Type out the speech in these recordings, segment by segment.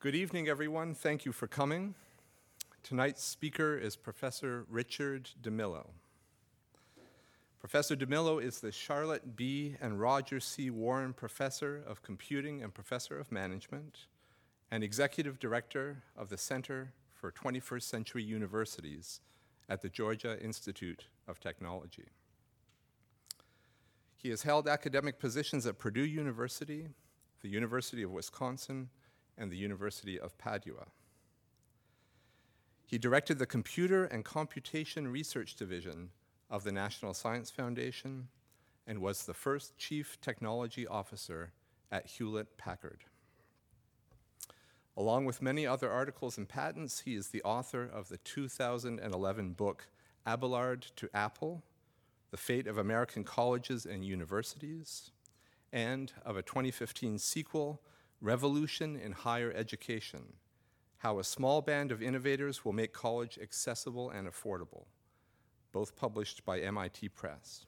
Good evening, everyone. Thank you for coming. Tonight's speaker is Professor Richard DeMillo. Professor DeMillo is the Charlotte B. and Roger C. Warren Professor of Computing and Professor of Management and Executive Director of the Center for 21st Century Universities at the Georgia Institute of Technology. He has held academic positions at Purdue University, the University of Wisconsin, and the University of Padua. He directed the Computer and Computation Research Division of the National Science Foundation and was the first Chief Technology Officer at Hewlett Packard. Along with many other articles and patents, he is the author of the 2011 book Abelard to Apple The Fate of American Colleges and Universities, and of a 2015 sequel, Revolution in Higher Education How a Small Band of Innovators Will Make College Accessible and Affordable, both published by MIT Press.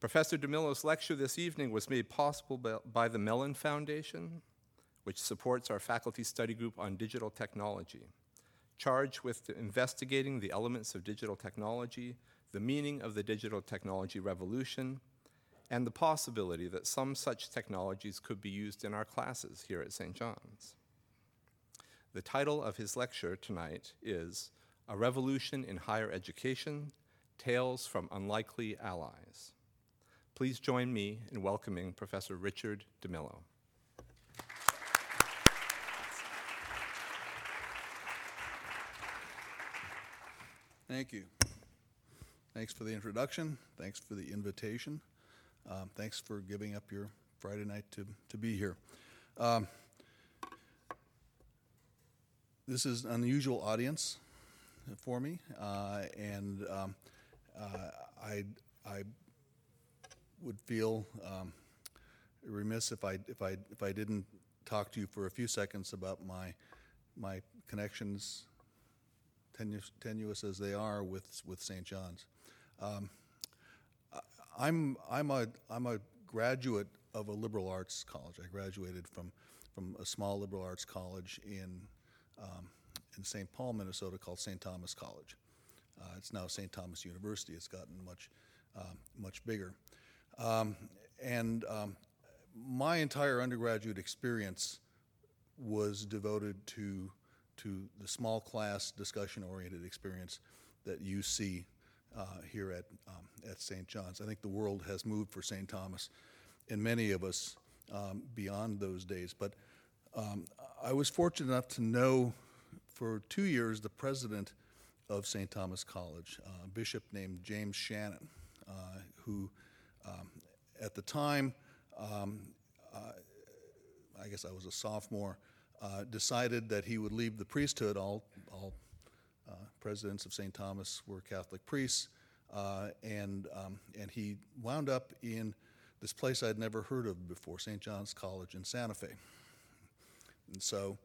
Professor DeMillo's lecture this evening was made possible by the Mellon Foundation, which supports our faculty study group on digital technology, charged with investigating the elements of digital technology, the meaning of the digital technology revolution, and the possibility that some such technologies could be used in our classes here at St. John's. The title of his lecture tonight is A Revolution in Higher Education Tales from Unlikely Allies. Please join me in welcoming Professor Richard DeMillo. Thank you. Thanks for the introduction. Thanks for the invitation. Um, thanks for giving up your Friday night to, to be here. Um, this is an unusual audience for me, uh, and um, uh, I, I would feel um, remiss if I, if, I, if I didn't talk to you for a few seconds about my, my connections tenuous, tenuous as they are with, with St. John's. Um, I'm, I'm, a, I'm a graduate of a liberal arts college. I graduated from, from a small liberal arts college in, um, in St. Paul, Minnesota called St. Thomas College. Uh, it's now St. Thomas University. It's gotten much, um, much bigger. Um, and um, my entire undergraduate experience was devoted to to the small class discussion oriented experience that you see uh, here at, um, at St. John's. I think the world has moved for St. Thomas and many of us um, beyond those days. But um, I was fortunate enough to know for two years the president of St. Thomas College, uh, a bishop named James Shannon, uh, who um, at the time, um, I guess I was a sophomore, uh, decided that he would leave the priesthood. All, presidents of St. Thomas were Catholic priests, uh, and, um, and he wound up in this place I'd never heard of before, St. John's College in Santa Fe. And so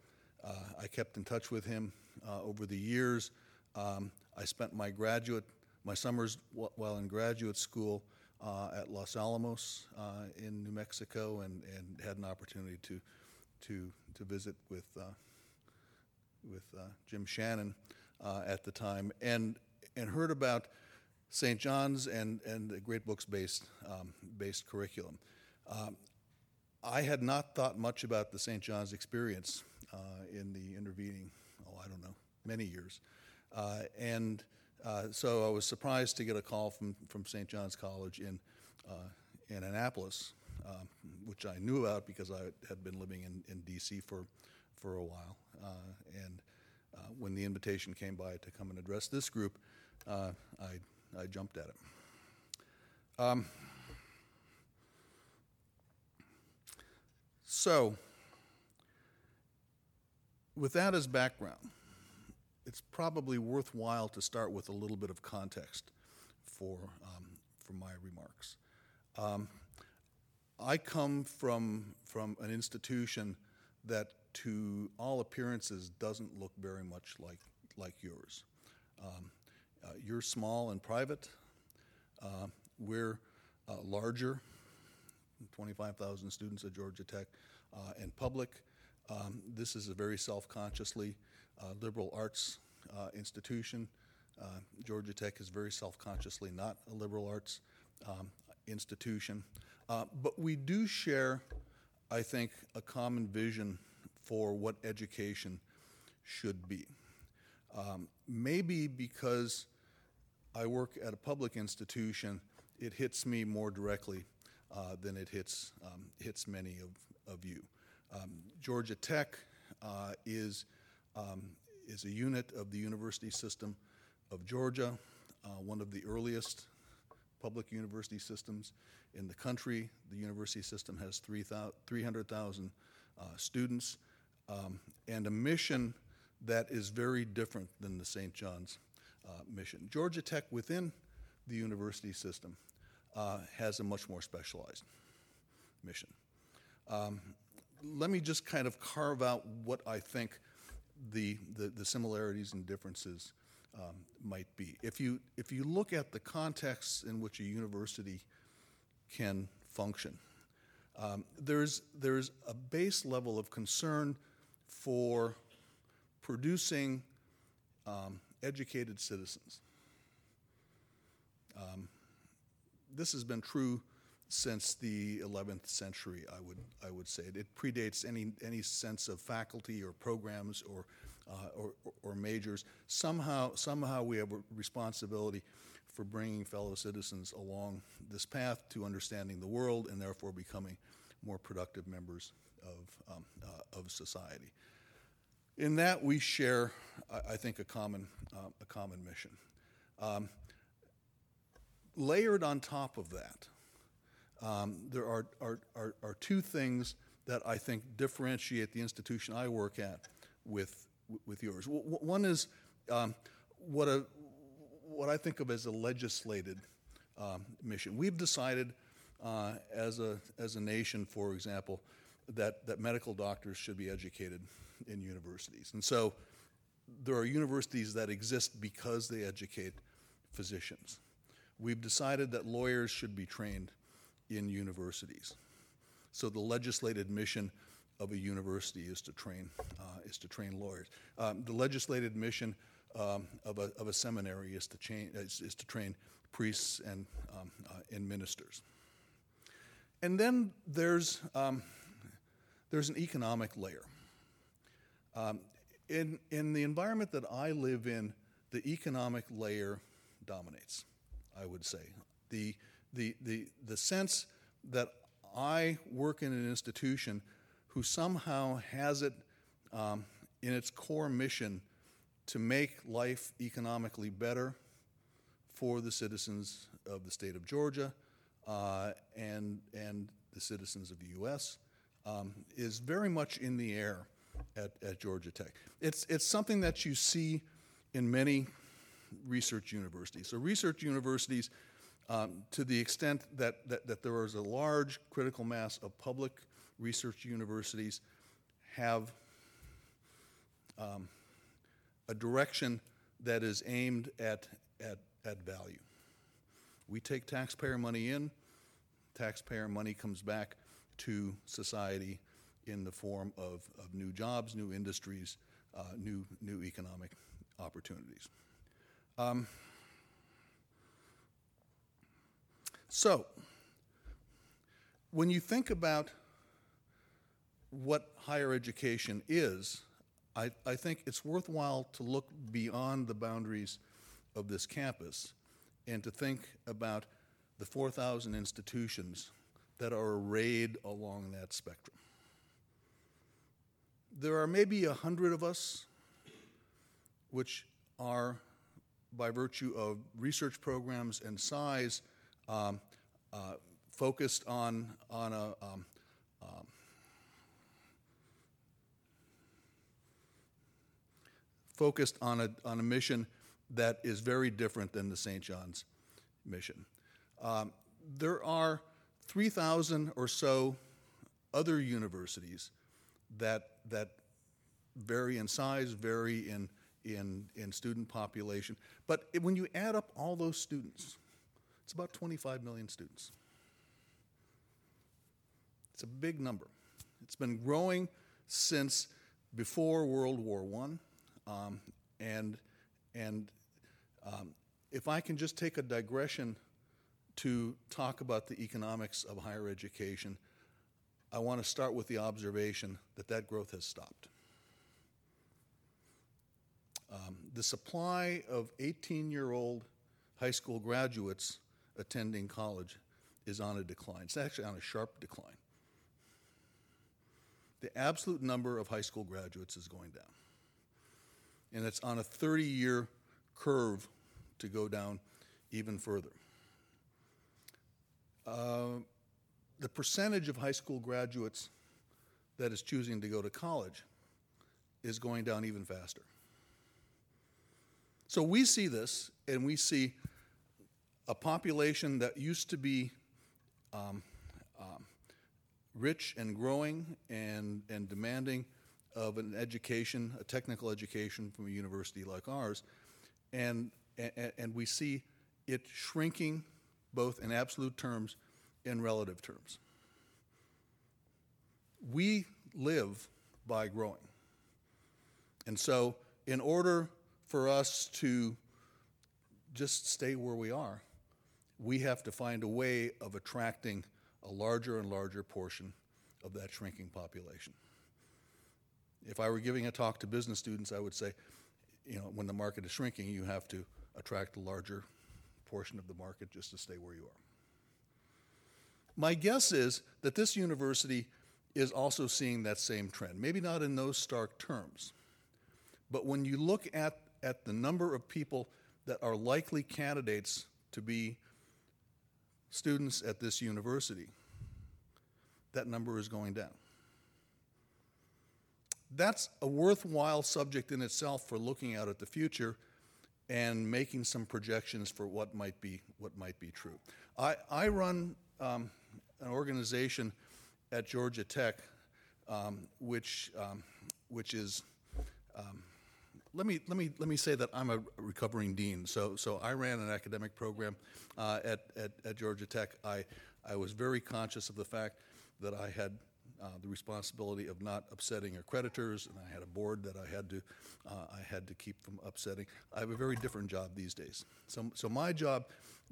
uh, I kept in touch with him uh, over the years. Um, I spent my graduate, my summers while in graduate school uh, at Los Alamos in New Mexico and, and had an opportunity to to to visit with uh, with uh, Jim Shannon uh, at the time, and and heard about St. John's and and the Great Books based um, based curriculum. Um, I had not thought much about the St. John's experience uh, in the intervening, oh, I don't know, many years, uh, and. Uh, so I was surprised to get a call from, from St. John's College in, in Annapolis, um, which I knew about because I had been living in, in D.C. for, for a while. Uh, and uh, when the invitation came by to come and address this group, uh, I, I jumped at it. Um, so, with that as background, it's probably worthwhile to start with a little bit of context for, um, for my remarks. Um, I come from, from an institution that, to all appearances, doesn't look very much like, like yours. Um, uh, you're small and private. Uh, we're uh, larger, 25,000 students at Georgia Tech. uh, and public. Um, This is a very self-consciously uh, liberal arts uh, institution. Georgia Tech is very self-consciously not a liberal arts um, institution. But we do share, I think, a common vision for what education should be. Um, Maybe because I work at a public institution, it hits me more directly uh, than it hits, um, hits many of, of you. Um, Georgia Tech uh, is, um, is a unit of the university system of Georgia, uh, one of the earliest public university systems in the country. The university system has 300,000 uh, students um, and a mission that is very different than the St. John's uh, mission. Georgia Tech within the university system uh, has a much more specialized mission. Um, let me just kind of carve out what I think the, the, the similarities and differences um, might be. If you, if you look at the context in which a university can function, um, there's, there's a base level of concern for producing um, educated citizens. Um, this has been true since the 11th century, I would, I would say. It predates any, any sense of faculty or programs or, uh, or, or majors. Somehow, somehow we have a responsibility for bringing fellow citizens along this path to understanding the world and therefore becoming more productive members of, um, uh, of society. In that, we share, I, I think, a common, uh, a common mission. Um, layered on top of that, um, there are, are, are, are, two things that I think differentiate the institution I work at with, with yours. W- one is um, what, a, what I think of as a legislated um, mission. We've decided uh, as, a, as a nation, for example, that, that medical doctors should be educated in universities. And so there are universities that exist because they educate physicians. We've decided that lawyers should be trained in universities. So the legislated mission of a university is to train uh, is to train lawyers. Um, the legislated mission um, of, a, of a seminary is to, chain, is, is to train priests and, um, uh, and ministers. And then there's, um, there's an economic layer. Um, in, in the environment that I live in, the economic layer dominates, I would say. The, the, the, the sense that I work in an institution who somehow has it um, in its core mission to make life economically better for the citizens of the state of Georgia uh, and, and the citizens of the U.S. Um, is very much in the air at, at Georgia Tech. It's, it's something that you see in many research universities. So, research universities, um, to the extent that, that, that there is a large critical mass of public research universities, have um, a direction that is aimed at, at, at value. We take taxpayer money in, taxpayer money comes back to society in the form of, of new jobs, new industries, uh, new, new economic opportunities. Um, so, when you think about what higher education is, I, I think it's worthwhile to look beyond the boundaries of this campus and to think about the 4,000 institutions that are arrayed along that spectrum. There are maybe a hundred of us which are, by virtue of research programs and size, um, uh, focused on, on a um, um, focused on a, on a mission that is very different than the St. John's mission. Um, there are 3,000 or so other universities that, that vary in size, vary in, in, in student population. But when you add up all those students, it's about 25 million students. It's a big number. It's It's been growing since before World War I. Um, and and um, if I can just take a digression to talk about the economics of higher education, I want to start with the observation that that growth has stopped. Um, the supply of 18 year old high school graduates attending college is on a decline. It's actually on a sharp decline. The absolute number of high school graduates is going down. And it's on a 30 year curve to go down even further. The percentage of high school graduates that is choosing to go to college is going down even faster. So we see this, and we see a population that used to be um, um, rich and growing and, and demanding of an education, a technical education from a university like ours, and, and, and we see it shrinking both in absolute terms and relative terms. We live by growing. And so, in order for us to just stay where we are, we have to find a way of attracting a larger and larger portion of that shrinking population. If I were giving a talk to business students, I would say, you know, when the market is shrinking, you have to attract a larger portion of the market just to stay where you are. My guess is that this university is also seeing that same trend, maybe not in those stark terms. But when you look at at the number of people that are likely candidates to be students at this university, that number is going down. That's a worthwhile subject in itself for looking out at the future and making some projections for what might be what might be true. I, I run um, an organization at Georgia Tech, um, which um, which is um, let me let me let me say that I'm a recovering dean. So so I ran an academic program uh, at, at, at Georgia Tech. I I was very conscious of the fact that I had uh, the responsibility of not upsetting our creditors, and I had a board that I had to uh, I had to keep from upsetting. I have a very different job these days. So so my job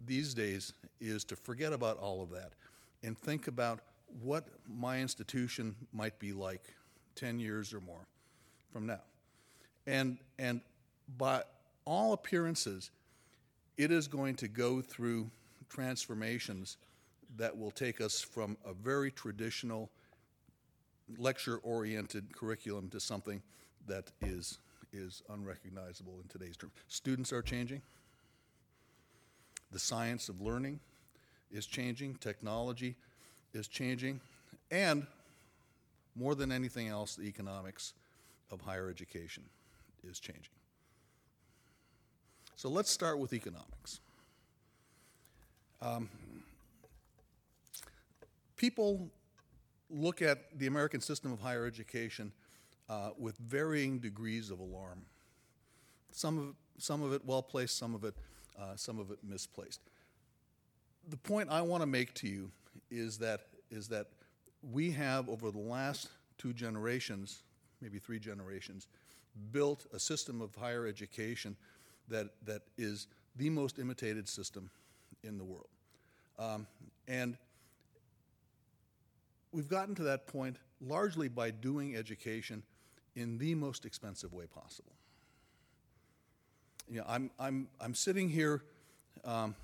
these days is to forget about all of that and think about what my institution might be like 10 years or more from now. And, and by all appearances, it is going to go through transformations that will take us from a very traditional lecture oriented curriculum to something that is, is unrecognizable in today's terms. Students are changing, the science of learning is changing, technology is changing, and more than anything else, the economics of higher education is changing. So let's start with economics. Um, people look at the American system of higher education uh, with varying degrees of alarm. Some of, some of it well placed, some of it, uh, some of it misplaced. The point I want to make to you is that, is that we have, over the last two generations, maybe three generations, built a system of higher education that, that is the most imitated system in the world. Um, and we've gotten to that point largely by doing education in the most expensive way possible. You know, I'm, I'm, I'm sitting here, um,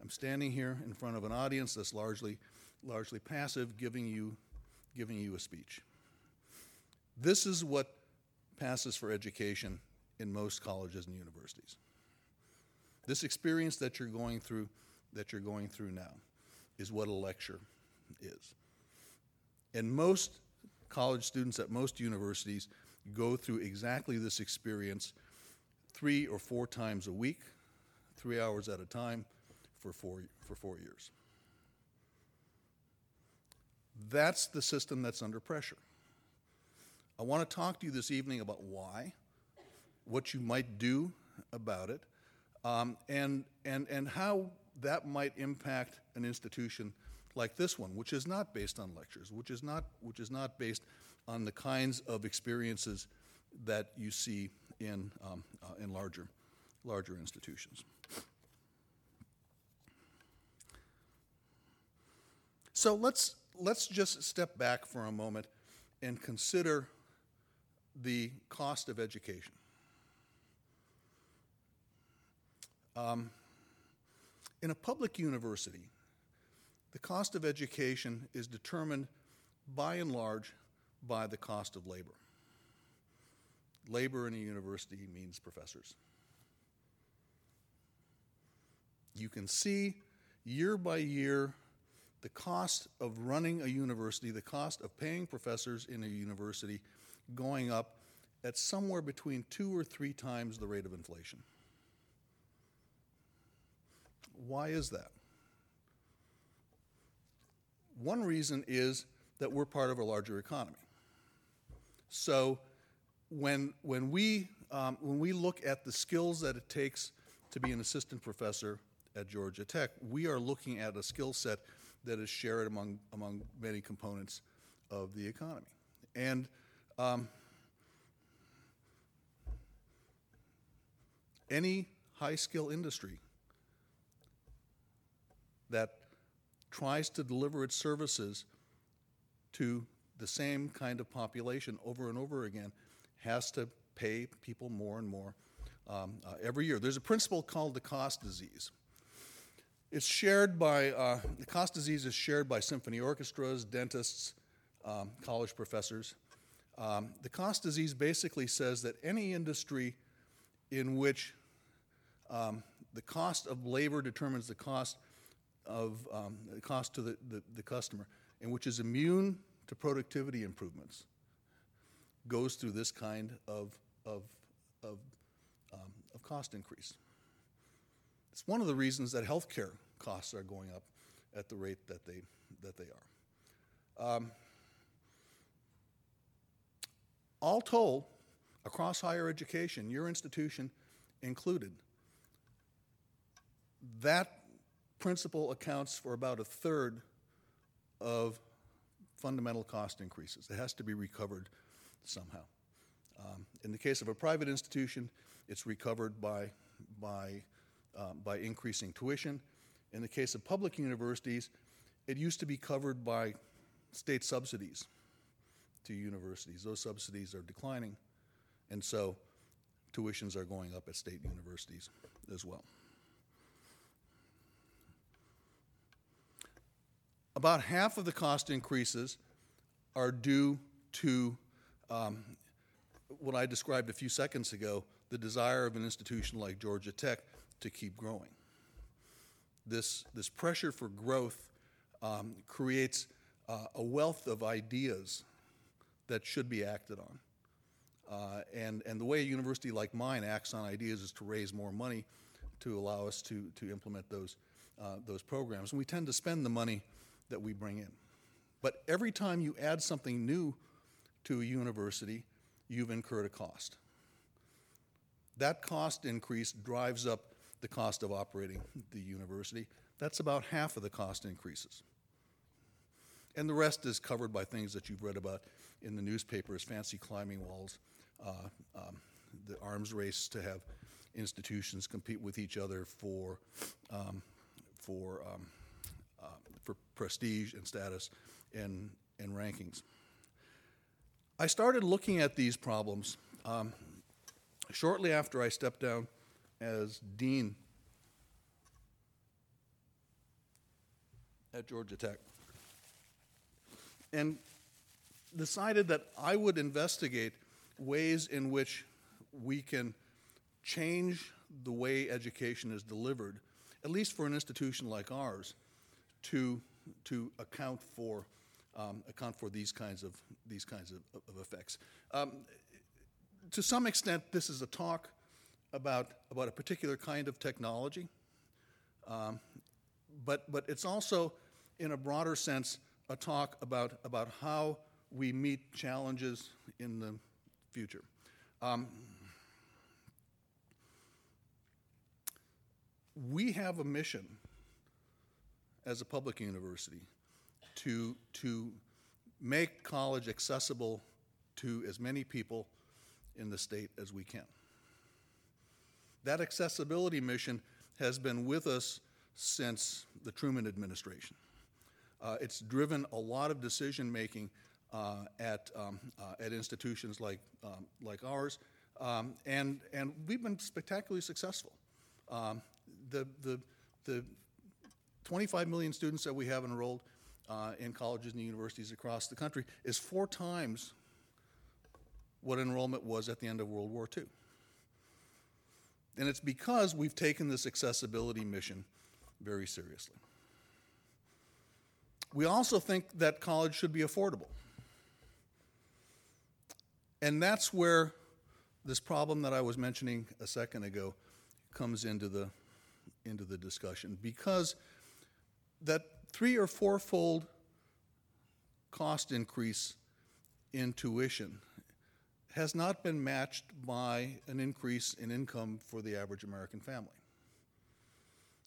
I'm standing here in front of an audience that's largely, largely passive, giving you, giving you a speech. This is what passes for education in most colleges and universities. This experience that you're going through, that you're going through now, is what a lecture is. And most college students at most universities go through exactly this experience three or four times a week, three hours at a time, for four, for four years. That's the system that's under pressure. I want to talk to you this evening about why, what you might do about it, um, and, and, and how that might impact an institution like this one, which is not based on lectures, which is not, which is not based on the kinds of experiences that you see in, um, uh, in larger, larger institutions. So let's, let's just step back for a moment and consider the cost of education. Um, in a public university, the cost of education is determined by and large by the cost of labor. Labor in a university means professors. You can see year by year the cost of running a university, the cost of paying professors in a university going up at somewhere between two or three times the rate of inflation. Why is that? One reason is that we're part of a larger economy. So when, when, we, um, when we look at the skills that it takes to be an assistant professor at Georgia Tech, we are looking at a skill set that is shared among, among many components of the economy. And um, any high skill industry that tries to deliver its services to the same kind of population over and over again has to pay people more and more um, uh, every year. There's a principle called the cost disease. It's shared by, uh, the cost disease is shared by symphony orchestras, dentists, um, college professors. Um, the cost disease basically says that any industry in which um, the cost of labor determines the cost of um, the cost to the, the, the customer, and which is immune to productivity improvements, goes through this kind of, of, of, um, of cost increase. It's one of the reasons that healthcare costs are going up at the rate that they, that they are. Um, all told, across higher education, your institution included, that principle accounts for about a third of fundamental cost increases. It has to be recovered somehow. Um, in the case of a private institution, it's recovered by, by, um, by increasing tuition. In the case of public universities, it used to be covered by state subsidies to universities. Those subsidies are declining, and so tuitions are going up at state universities as well. About half of the cost increases are due to um, what I described a few seconds ago the desire of an institution like Georgia Tech to keep growing. This, this pressure for growth um, creates uh, a wealth of ideas that should be acted on. Uh, and, and the way a university like mine acts on ideas is to raise more money to allow us to, to implement those, uh, those programs. And we tend to spend the money that we bring in. But every time you add something new to a university, you've incurred a cost. That cost increase drives up the cost of operating the university. That's about half of the cost increases. And the rest is covered by things that you've read about in the newspapers fancy climbing walls, uh, um, the arms race to have institutions compete with each other for, um, for um, prestige and status and, and rankings. I started looking at these problems um, shortly after I stepped down as dean at Georgia Tech and decided that I would investigate ways in which we can change the way education is delivered, at least for an institution like ours, to, to account for um, account for these kinds of these kinds of, of effects. Um, to some extent, this is a talk about about a particular kind of technology, um, but but it's also, in a broader sense, a talk about about how we meet challenges in the future. Um, we have a mission as a public university to, to make college accessible to as many people in the state as we can. That accessibility mission has been with us since the Truman administration. Uh, it's driven a lot of decision making uh, at, um, uh, at institutions like, um, like ours, um, and, and we've been spectacularly successful. Um, the, the, the 25 million students that we have enrolled uh, in colleges and universities across the country is four times what enrollment was at the end of World War II. And it's because we've taken this accessibility mission very seriously. We also think that college should be affordable. And that's where this problem that I was mentioning a second ago comes into the, into the discussion. Because that three or fourfold cost increase in tuition has not been matched by an increase in income for the average American family.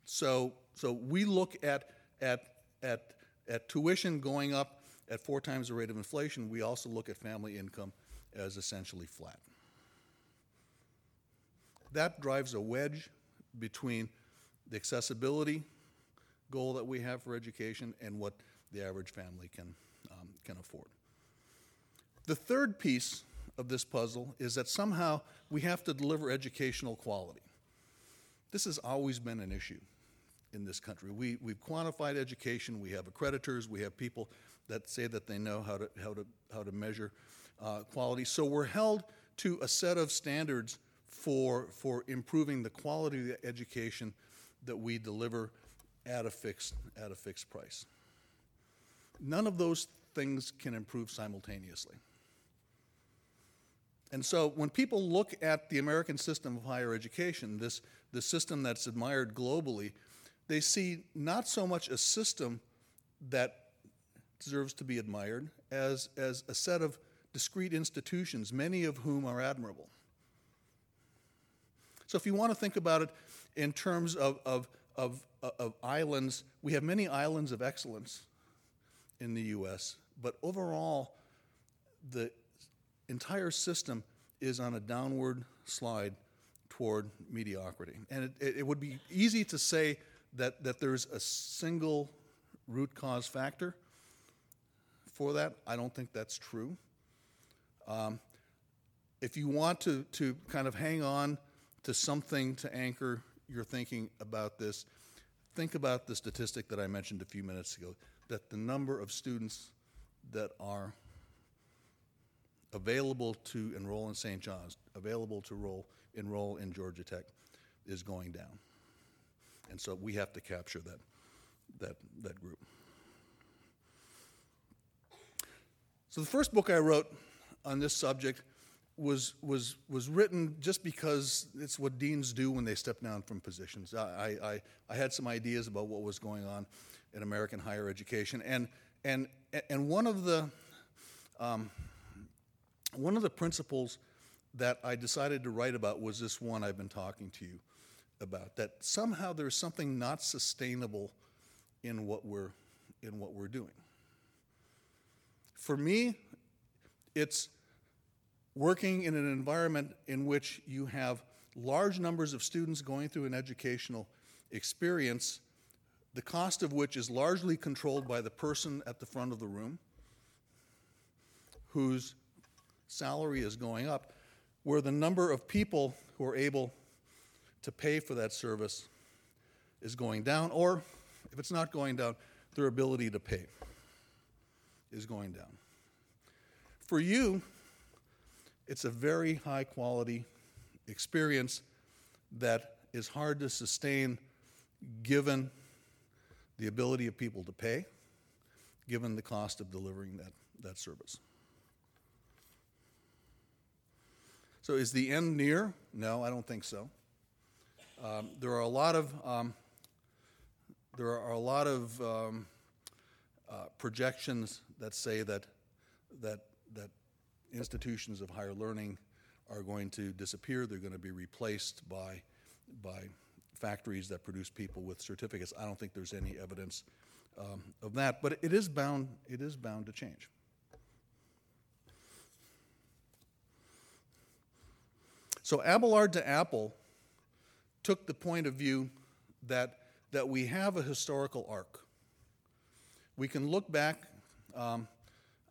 So, so we look at, at, at, at tuition going up at four times the rate of inflation. We also look at family income as essentially flat. That drives a wedge between the accessibility goal that we have for education and what the average family can, um, can afford. The third piece of this puzzle is that somehow we have to deliver educational quality. This has always been an issue in this country. We, we've quantified education, we have accreditors, we have people that say that they know how to, how to, how to measure uh, quality. So we're held to a set of standards for, for improving the quality of the education that we deliver at a fixed, at a fixed price. None of those things can improve simultaneously. And so when people look at the American system of higher education, this, the system that's admired globally, they see not so much a system that deserves to be admired as, as a set of discrete institutions, many of whom are admirable. So if you want to think about it in terms of, of, of, of islands, we have many islands of excellence in the US, but overall, the entire system is on a downward slide toward mediocrity. And it, it would be easy to say that, that there's a single root cause factor for that. I don't think that's true. Um, if you want to, to kind of hang on to something to anchor your thinking about this, think about the statistic that I mentioned a few minutes ago that the number of students that are available to enroll in St. John's, available to roll, enroll in Georgia Tech, is going down. And so we have to capture that, that, that group. So the first book I wrote on this subject was, was, was written just because it's what deans do when they step down from positions. I, I, I had some ideas about what was going on in American higher education. And, and, and one, of the, um, one of the principles that I decided to write about was this one I've been talking to you about that somehow there's something not sustainable in what we're, in what we're doing. For me, it's working in an environment in which you have large numbers of students going through an educational experience, the cost of which is largely controlled by the person at the front of the room whose salary is going up, where the number of people who are able to pay for that service is going down, or if it's not going down, their ability to pay is going down. For you, it's a very high quality experience that is hard to sustain given the ability of people to pay, given the cost of delivering that, that service. So, is the end near? No, I don't think so. Um, there are a lot of um, there are a lot of um, uh, projections that say that that institutions of higher learning are going to disappear. They're going to be replaced by, by factories that produce people with certificates. I don't think there's any evidence um, of that. But it is bound, it is bound to change. So Abelard to Apple took the point of view that, that we have a historical arc. We can look back um,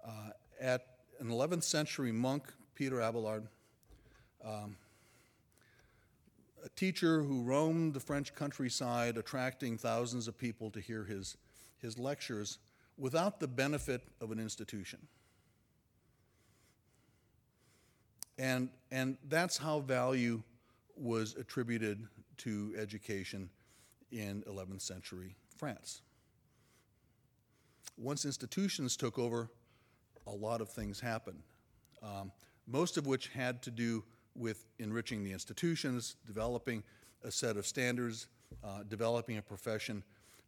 uh, at an 11th century monk, Peter Abelard, um, a teacher who roamed the French countryside, attracting thousands of people to hear his, his lectures without the benefit of an institution. And, and that's how value was attributed to education in 11th century France. Once institutions took over, a lot of things happened, um, most of which had to do with enriching the institutions, developing a set of standards, uh, developing a profession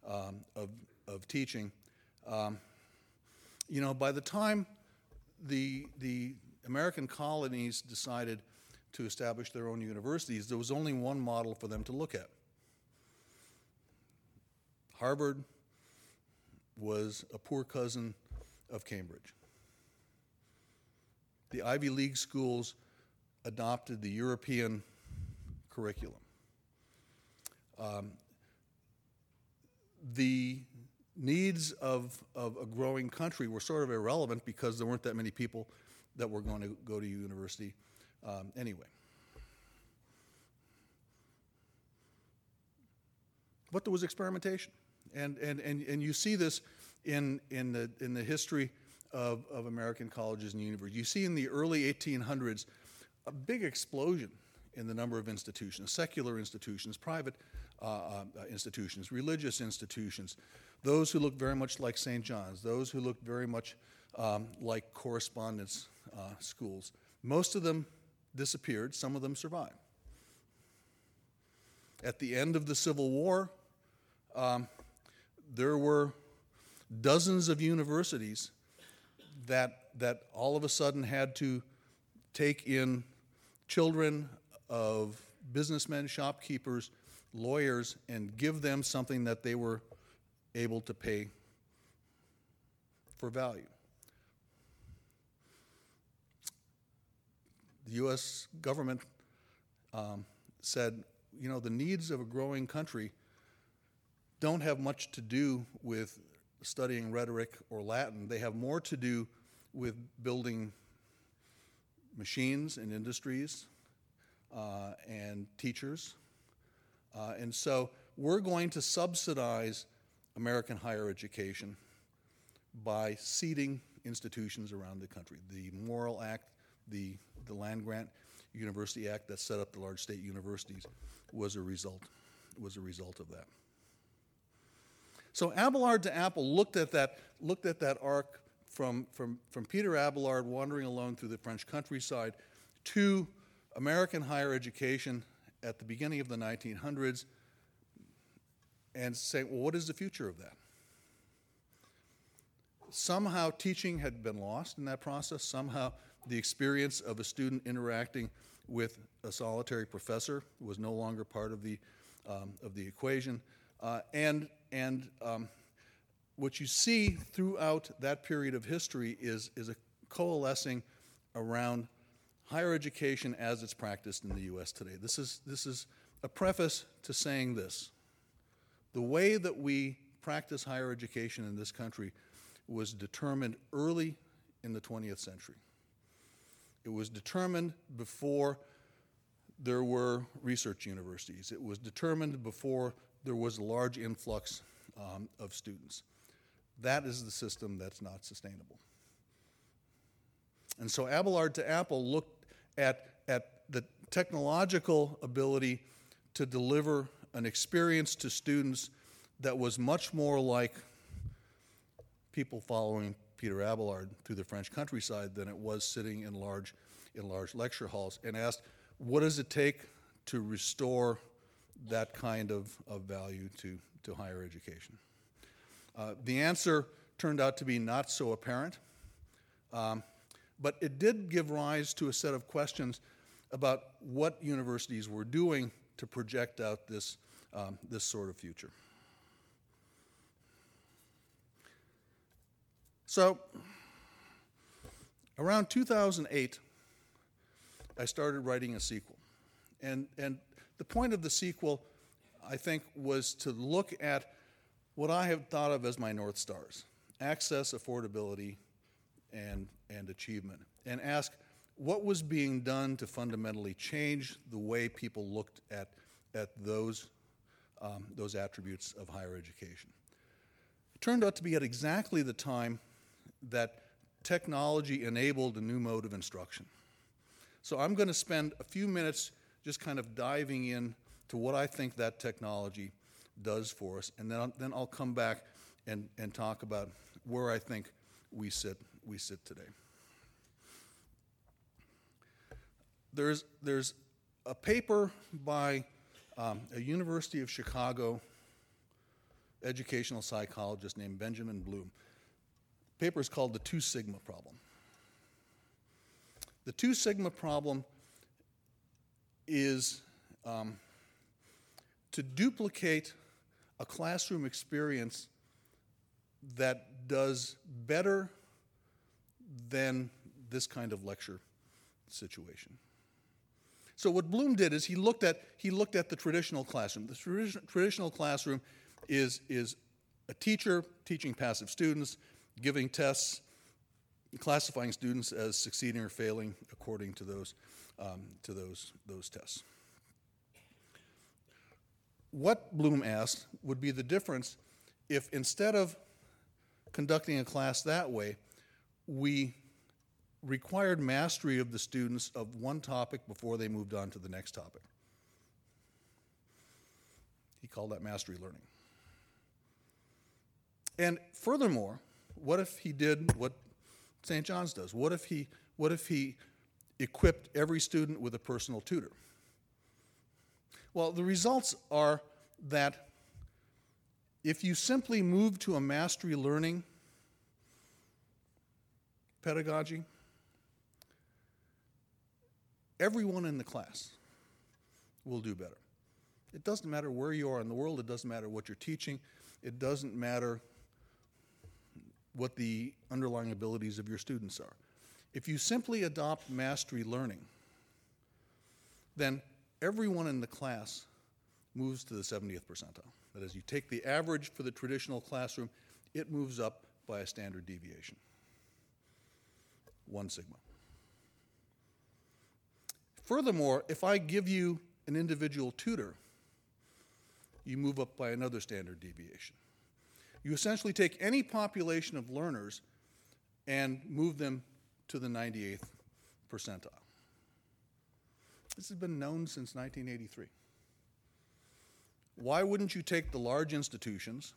um, of, of teaching. Um, you know, by the time the, the American colonies decided to establish their own universities, there was only one model for them to look at. Harvard was a poor cousin of Cambridge. The Ivy League schools adopted the European curriculum. Um, the needs of, of a growing country were sort of irrelevant because there weren't that many people that were going to go to university um, anyway. But there was experimentation. And, and, and, and you see this in, in, the, in the history of, of American colleges and universities. You see in the early 1800s a big explosion in the number of institutions, secular institutions, private uh, uh, institutions, religious institutions, those who look very much like St. John's, those who look very much um, like correspondence uh, schools. Most of them disappeared, some of them survived. At the end of the Civil War, um, there were dozens of universities that, that all of a sudden had to take in children of businessmen, shopkeepers, lawyers, and give them something that they were able to pay for value. The U.S. government um, said, you know, the needs of a growing country don't have much to do with studying rhetoric or Latin. They have more to do with building machines and industries uh, and teachers. Uh, and so we're going to subsidize American higher education by seeding institutions around the country. The Morrill Act, the, the Land Grant University Act that set up the large state universities was a result, was a result of that. So Abelard to Apple looked at that, looked at that arc from, from, from Peter Abelard wandering alone through the French countryside to American higher education at the beginning of the 1900s and saying, well, what is the future of that? Somehow teaching had been lost in that process. Somehow the experience of a student interacting with a solitary professor was no longer part of the, um, of the equation. Uh, and and um, what you see throughout that period of history is, is a coalescing around higher education as it's practiced in the U.S. today. This is, this is a preface to saying this. The way that we practice higher education in this country was determined early in the 20th century. It was determined before there were research universities. It was determined before there was a large influx um, of students. That is the system that's not sustainable. And so Abelard to Apple looked at, at the technological ability to deliver an experience to students that was much more like people following Peter Abelard through the French countryside than it was sitting in large, in large lecture halls and asked, what does it take to restore that kind of, of value to, to higher education? Uh, the answer turned out to be not so apparent, um, but it did give rise to a set of questions about what universities were doing to project out this, um, this sort of future. So, around 2008, I started writing a sequel. And, and the point of the sequel, I think, was to look at what I have thought of as my North Stars access, affordability, and, and achievement, and ask what was being done to fundamentally change the way people looked at, at those, um, those attributes of higher education. It turned out to be at exactly the time that technology enabled a new mode of instruction. So I'm going to spend a few minutes just kind of diving in to what I think that technology does for us, and then I'll, then I'll come back and, and talk about where I think we sit, we sit today. There's, there's a paper by um, a University of Chicago educational psychologist named Benjamin Bloom. The paper is called The Two Sigma Problem. The Two Sigma Problem is um, to duplicate a classroom experience that does better than this kind of lecture situation. So what Bloom did is he looked at he looked at the traditional classroom. The tradi- traditional classroom is is a teacher teaching passive students, giving tests, classifying students as succeeding or failing according to those um, to those those tests. What Bloom asked would be the difference if instead of conducting a class that way, we required mastery of the students of one topic before they moved on to the next topic. He called that mastery learning. And furthermore, what if he did what St. John's does? What if he, what if he equipped every student with a personal tutor? Well, the results are that if you simply move to a mastery learning pedagogy, everyone in the class will do better. It doesn't matter where you are in the world, it doesn't matter what you're teaching, it doesn't matter what the underlying abilities of your students are. If you simply adopt mastery learning, then everyone in the class moves to the 70th percentile. That is, you take the average for the traditional classroom, it moves up by a standard deviation. One sigma. Furthermore, if I give you an individual tutor, you move up by another standard deviation. You essentially take any population of learners and move them to the 98th percentile. This has been known since 1983. Why wouldn't you take the large institutions,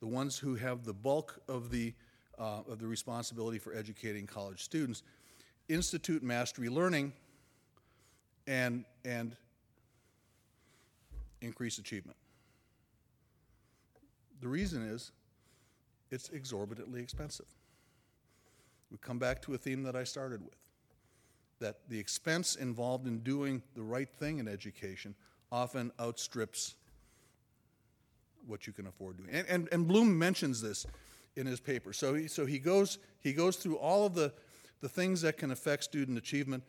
the ones who have the bulk of the, uh, of the responsibility for educating college students, institute mastery learning and, and increase achievement? The reason is it's exorbitantly expensive. We come back to a theme that I started with that the expense involved in doing the right thing in education often outstrips what you can afford doing. And, and, and Bloom mentions this in his paper. So he, so he, goes, he goes through all of the, the things that can affect student achievement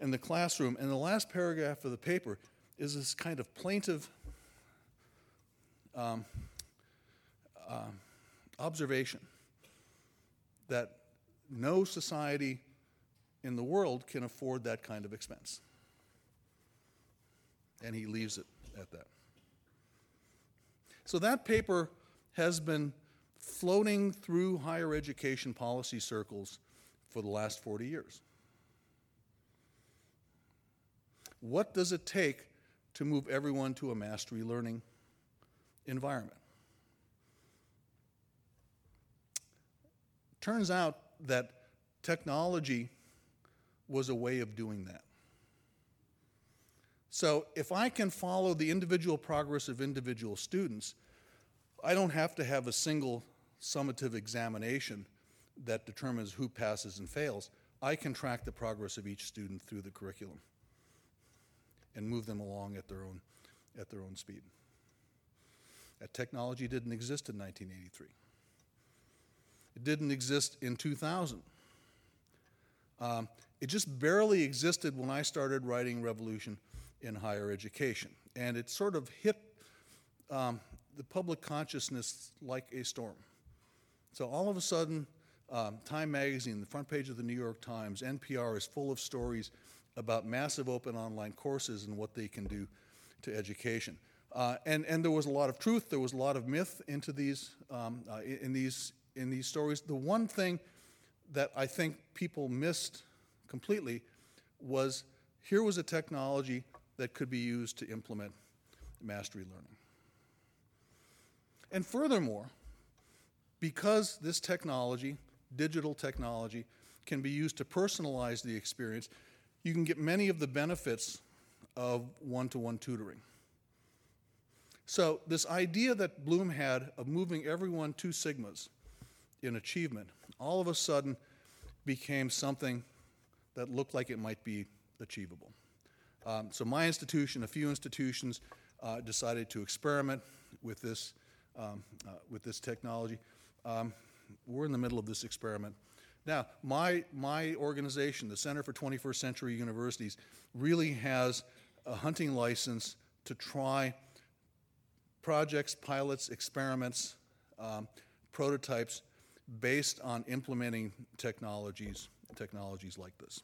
in the classroom. And the last paragraph of the paper is this kind of plaintive um, uh, observation that no society in the world can afford that kind of expense. And he leaves it at that. So that paper has been floating through higher education policy circles for the last 40 years. What does it take to move everyone to a mastery learning environment? Turns out that technology was a way of doing that. So if I can follow the individual progress of individual students, I don't have to have a single summative examination that determines who passes and fails. I can track the progress of each student through the curriculum and move them along at their own, at their own speed. That technology didn't exist in 1983. It didn't exist in 2000. Um, it just barely existed when I started writing Revolution in Higher Education. And it sort of hit um, the public consciousness like a storm. So all of a sudden, um, Time Magazine, the front page of the New York Times, NPR is full of stories about massive open online courses and what they can do to education. Uh, and, and there was a lot of truth, there was a lot of myth into these, um, uh, in, these, in these stories. The one thing that I think people missed completely was here was a technology that could be used to implement mastery learning. And furthermore, because this technology, digital technology, can be used to personalize the experience, you can get many of the benefits of one to one tutoring. So, this idea that Bloom had of moving everyone to sigmas in achievement all of a sudden became something that looked like it might be achievable. Um, so, my institution, a few institutions, uh, decided to experiment with this, um, uh, with this technology. Um, we're in the middle of this experiment. Now, my, my organization, the Center for 21st Century Universities, really has a hunting license to try projects, pilots, experiments, um, prototypes based on implementing technologies, technologies like this.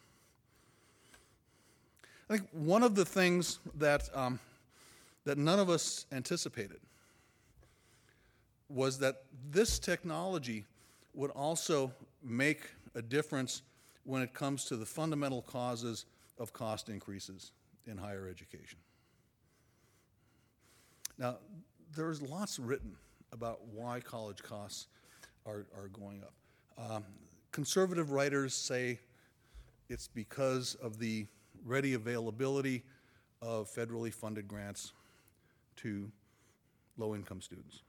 I think one of the things that, um, that none of us anticipated was that this technology would also make a difference when it comes to the fundamental causes of cost increases in higher education. Now, there's lots written about why college costs are, are going up. Um, conservative writers say it's because of the ready availability of federally funded grants to low income students.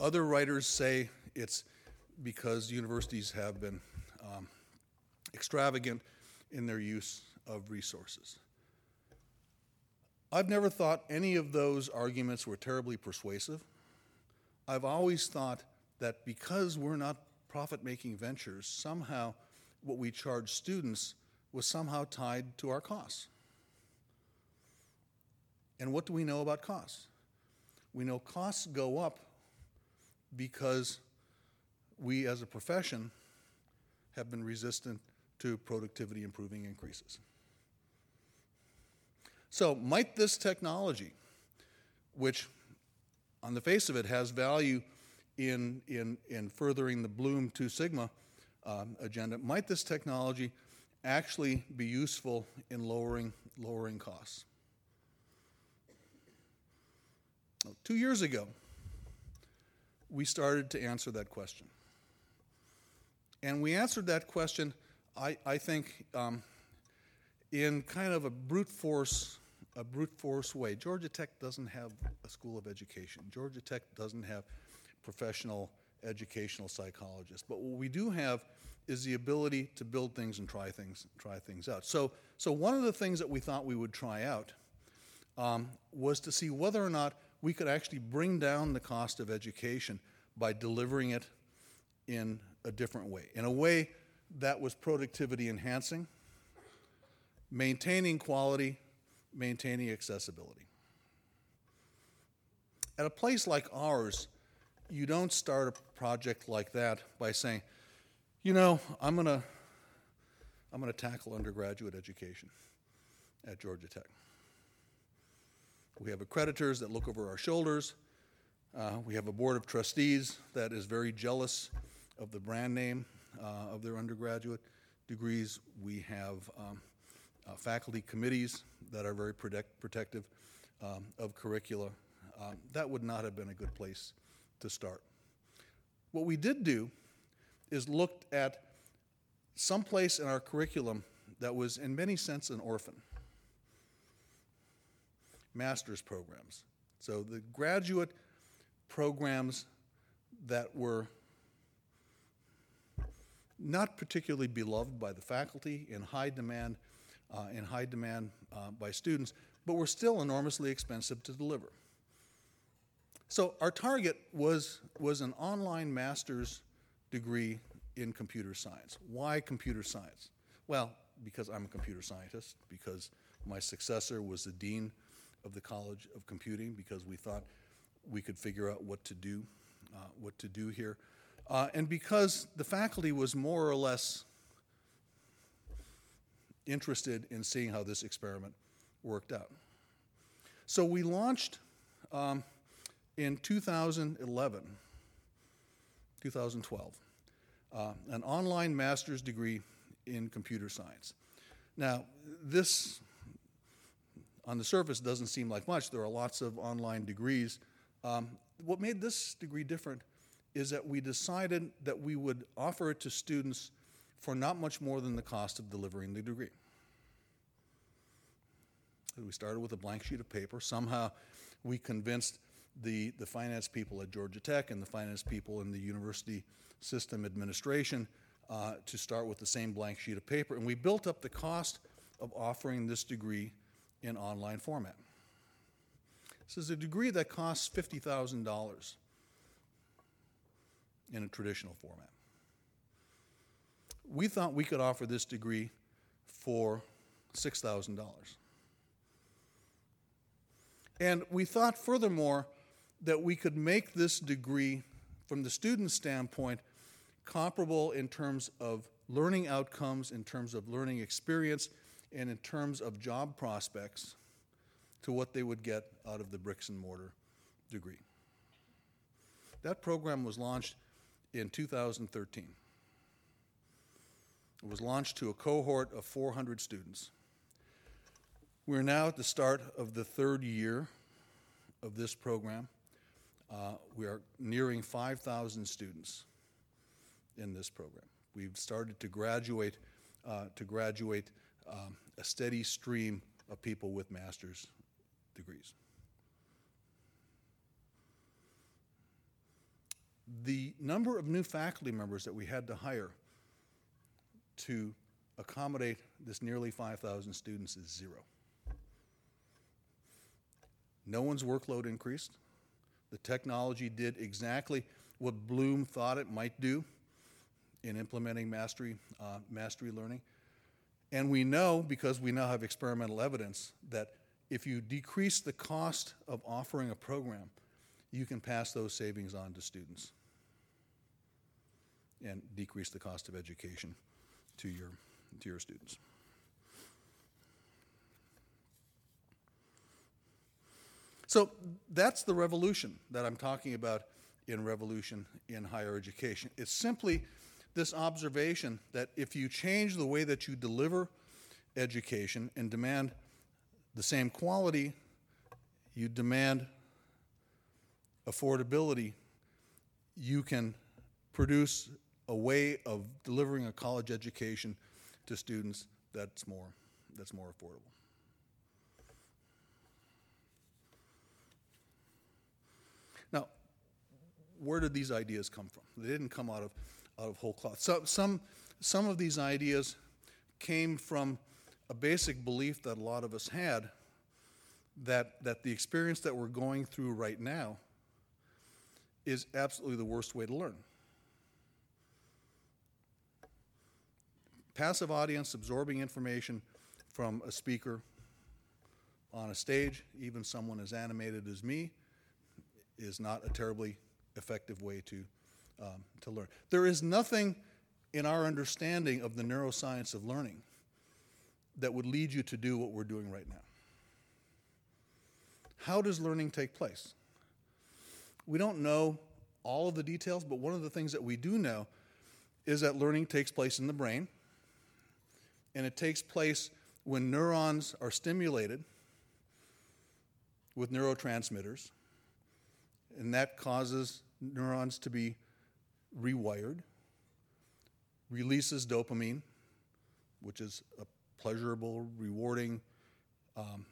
Other writers say it's because universities have been um, extravagant in their use of resources. I've never thought any of those arguments were terribly persuasive. I've always thought that because we're not profit making ventures, somehow what we charge students was somehow tied to our costs. And what do we know about costs? We know costs go up because we as a profession have been resistant to productivity improving increases. So, might this technology, which on the face of it has value in, in, in furthering the Bloom Two Sigma um, agenda, might this technology actually be useful in lowering, lowering costs? Two years ago, we started to answer that question. And we answered that question, I, I think, um, in kind of a brute force, a brute force way. Georgia Tech doesn't have a school of education. Georgia Tech doesn't have professional educational psychologists. But what we do have is the ability to build things and try things, try things out. So, so one of the things that we thought we would try out um, was to see whether or not we could actually bring down the cost of education by delivering it in a different way, in a way that was productivity enhancing, maintaining quality, maintaining accessibility. At a place like ours, you don't start a project like that by saying, you know, I'm going to I'm going to tackle undergraduate education at Georgia Tech. We have accreditors that look over our shoulders. Uh, we have a board of trustees that is very jealous of the brand name uh, of their undergraduate degrees. We have um, uh, faculty committees that are very protect, protective um, of curricula. Um, that would not have been a good place to start. What we did do is looked at some place in our curriculum that was, in many sense, an orphan. Master's programs. So the graduate programs that were not particularly beloved by the faculty, in high demand, uh, in high demand uh, by students, but were still enormously expensive to deliver. So our target was, was an online master's degree in computer science. Why computer science? Well, because I'm a computer scientist, because my successor was the dean of the College of Computing, because we thought we could figure out what to do, uh, what to do here, uh, and because the faculty was more or less interested in seeing how this experiment worked out. So we launched um, in 2011, 2012, uh, an online master's degree in computer science. Now, this on the surface doesn't seem like much. There are lots of online degrees. Um, what made this degree different is that we decided that we would offer it to students for not much more than the cost of delivering the degree. We started with a blank sheet of paper. Somehow we convinced the, the finance people at Georgia Tech and the finance people in the university system administration uh, to start with the same blank sheet of paper. And we built up the cost of offering this degree in online format. This is a degree that costs $50,000 in a traditional format. We thought we could offer this degree for $6,000. And we thought, furthermore, that we could make this degree, from the student standpoint, comparable in terms of learning outcomes, in terms of learning experience, and in terms of job prospects to what they would get out of the bricks and mortar degree. That program was launched in 2013. It was launched to a cohort of 400 students. We're now at the start of the third year of this program. Uh, we are nearing 5,000 students in this program. We've started to graduate, uh, to graduate um, a steady stream of people with master's degrees. The number of new faculty members that we had to hire to accommodate this nearly 5,000 students is zero. No one's workload increased. The technology did exactly what Bloom thought it might do in implementing mastery, uh, mastery learning. And we know, because we now have experimental evidence, that if you decrease the cost of offering a program, you can pass those savings on to students and decrease the cost of education to your, to your students. So that's the revolution that I'm talking about in revolution in higher education. It's simply this observation that if you change the way that you deliver education and demand the same quality, you demand affordability, you can produce a way of delivering a college education to students that's more, that's more affordable. Where did these ideas come from? They didn't come out of, out of whole cloth. So, some, some of these ideas came from a basic belief that a lot of us had that, that the experience that we're going through right now is absolutely the worst way to learn. Passive audience absorbing information from a speaker on a stage, even someone as animated as me, is not a terribly effective way to, um, to learn. There is nothing in our understanding of the neuroscience of learning that would lead you to do what we're doing right now. How does learning take place? We don't know all of the details, but one of the things that we do know is that learning takes place in the brain, and it takes place when neurons are stimulated with neurotransmitters and that causes neurons to be rewired, releases dopamine, which is a pleasurable, rewarding um,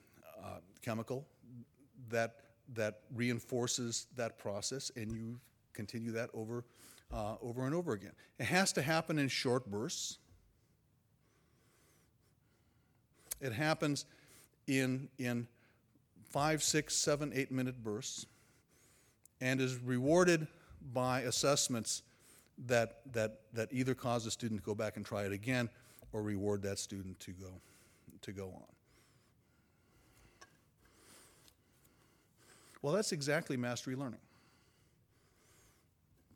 uh, chemical that, that reinforces that process, and you continue that over, uh, over and over again. It has to happen in short bursts. It happens in, in five, six, seven, eight minute bursts and is rewarded by assessments that, that, that either cause the student to go back and try it again or reward that student to go, to go on. Well, that's exactly mastery learning.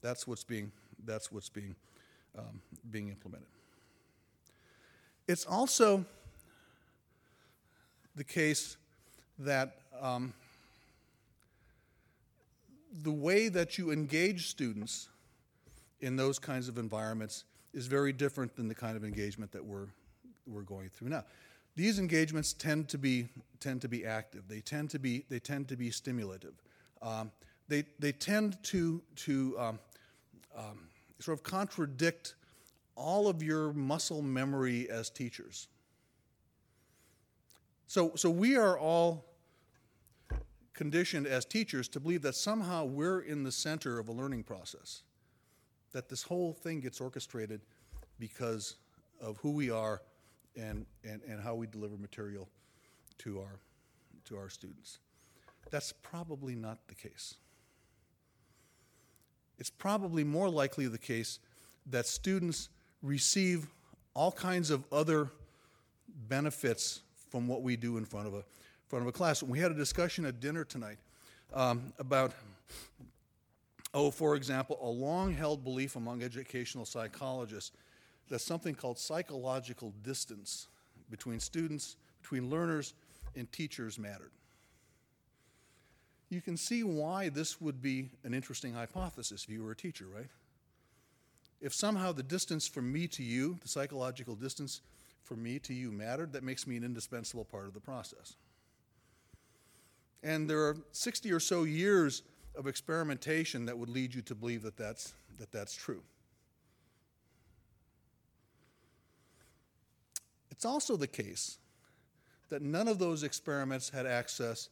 That's what's being, that's what's being, um, being implemented. It's also the case that um, the way that you engage students in those kinds of environments is very different than the kind of engagement that we're, we're going through now. These engagements tend to be, tend to be active. They tend to be, they tend to be stimulative. Um, they, they tend to, to um, um, sort of contradict all of your muscle memory as teachers. So, so we are all conditioned as teachers to believe that somehow we're in the center of a learning process, that this whole thing gets orchestrated because of who we are and, and, and how we deliver material to our, to our students. That's probably not the case. It's probably more likely the case that students receive all kinds of other benefits from what we do in front of a front of a class. And we had a discussion at dinner tonight um, about, oh, for example, a long-held belief among educational psychologists that something called psychological distance between students, between learners, and teachers mattered. You can see why this would be an interesting hypothesis if you were a teacher, right? If somehow the distance from me to you, the psychological distance from me to you mattered, that makes me an indispensable part of the process. And there are 60 or so years of experimentation that would lead you to believe that that's, that that's true. It's also the case that none of those experiments had access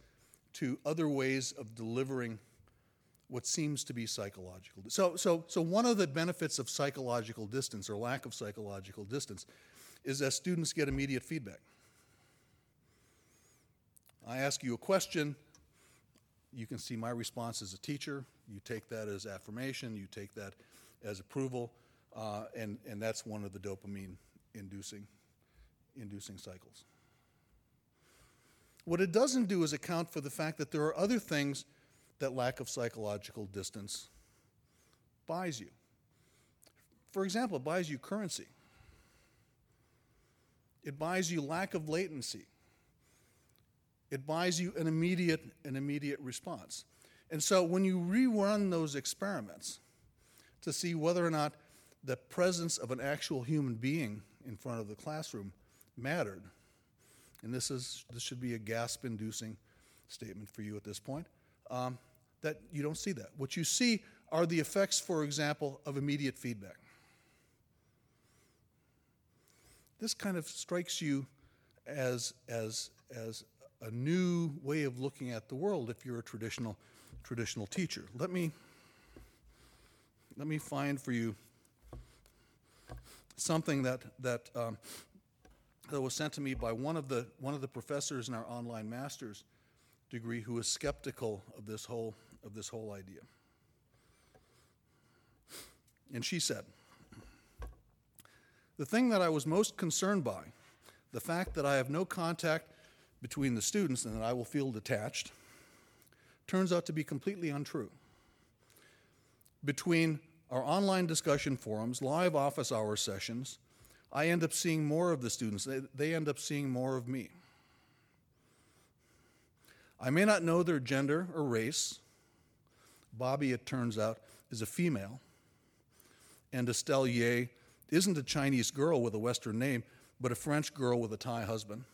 to other ways of delivering what seems to be psychological. So, so, so one of the benefits of psychological distance or lack of psychological distance is that students get immediate feedback. I ask you a question, you can see my response as a teacher. You take that as affirmation, you take that as approval, uh, and, and that's one of the dopamine inducing inducing cycles. What it doesn't do is account for the fact that there are other things that lack of psychological distance buys you. For example, it buys you currency. It buys you lack of latency. It buys you an immediate, an immediate response. And so when you rerun those experiments to see whether or not the presence of an actual human being in front of the classroom mattered. And this, is, this should be a gasp inducing statement for you at this point. Um, that you don't see that. What you see are the effects, for example, of immediate feedback. This kind of strikes you as, as, as a new way of looking at the world if you're a traditional, traditional teacher. Let me, let me find for you something that, that um, that was sent to me by one of the one of the professors in our online master's degree who was skeptical of this whole of this whole idea. And she said, "The thing that I was most concerned by, the fact that I have no contact between the students and that I will feel detached, turns out to be completely untrue. Between our online discussion forums, live office hour sessions, I end up seeing more of the students. They, they end up seeing more of me. I may not know their gender or race. Bobby, it turns out, is a female. And Estelle Ye isn't a Chinese girl with a Western name, but a French girl with a Thai husband.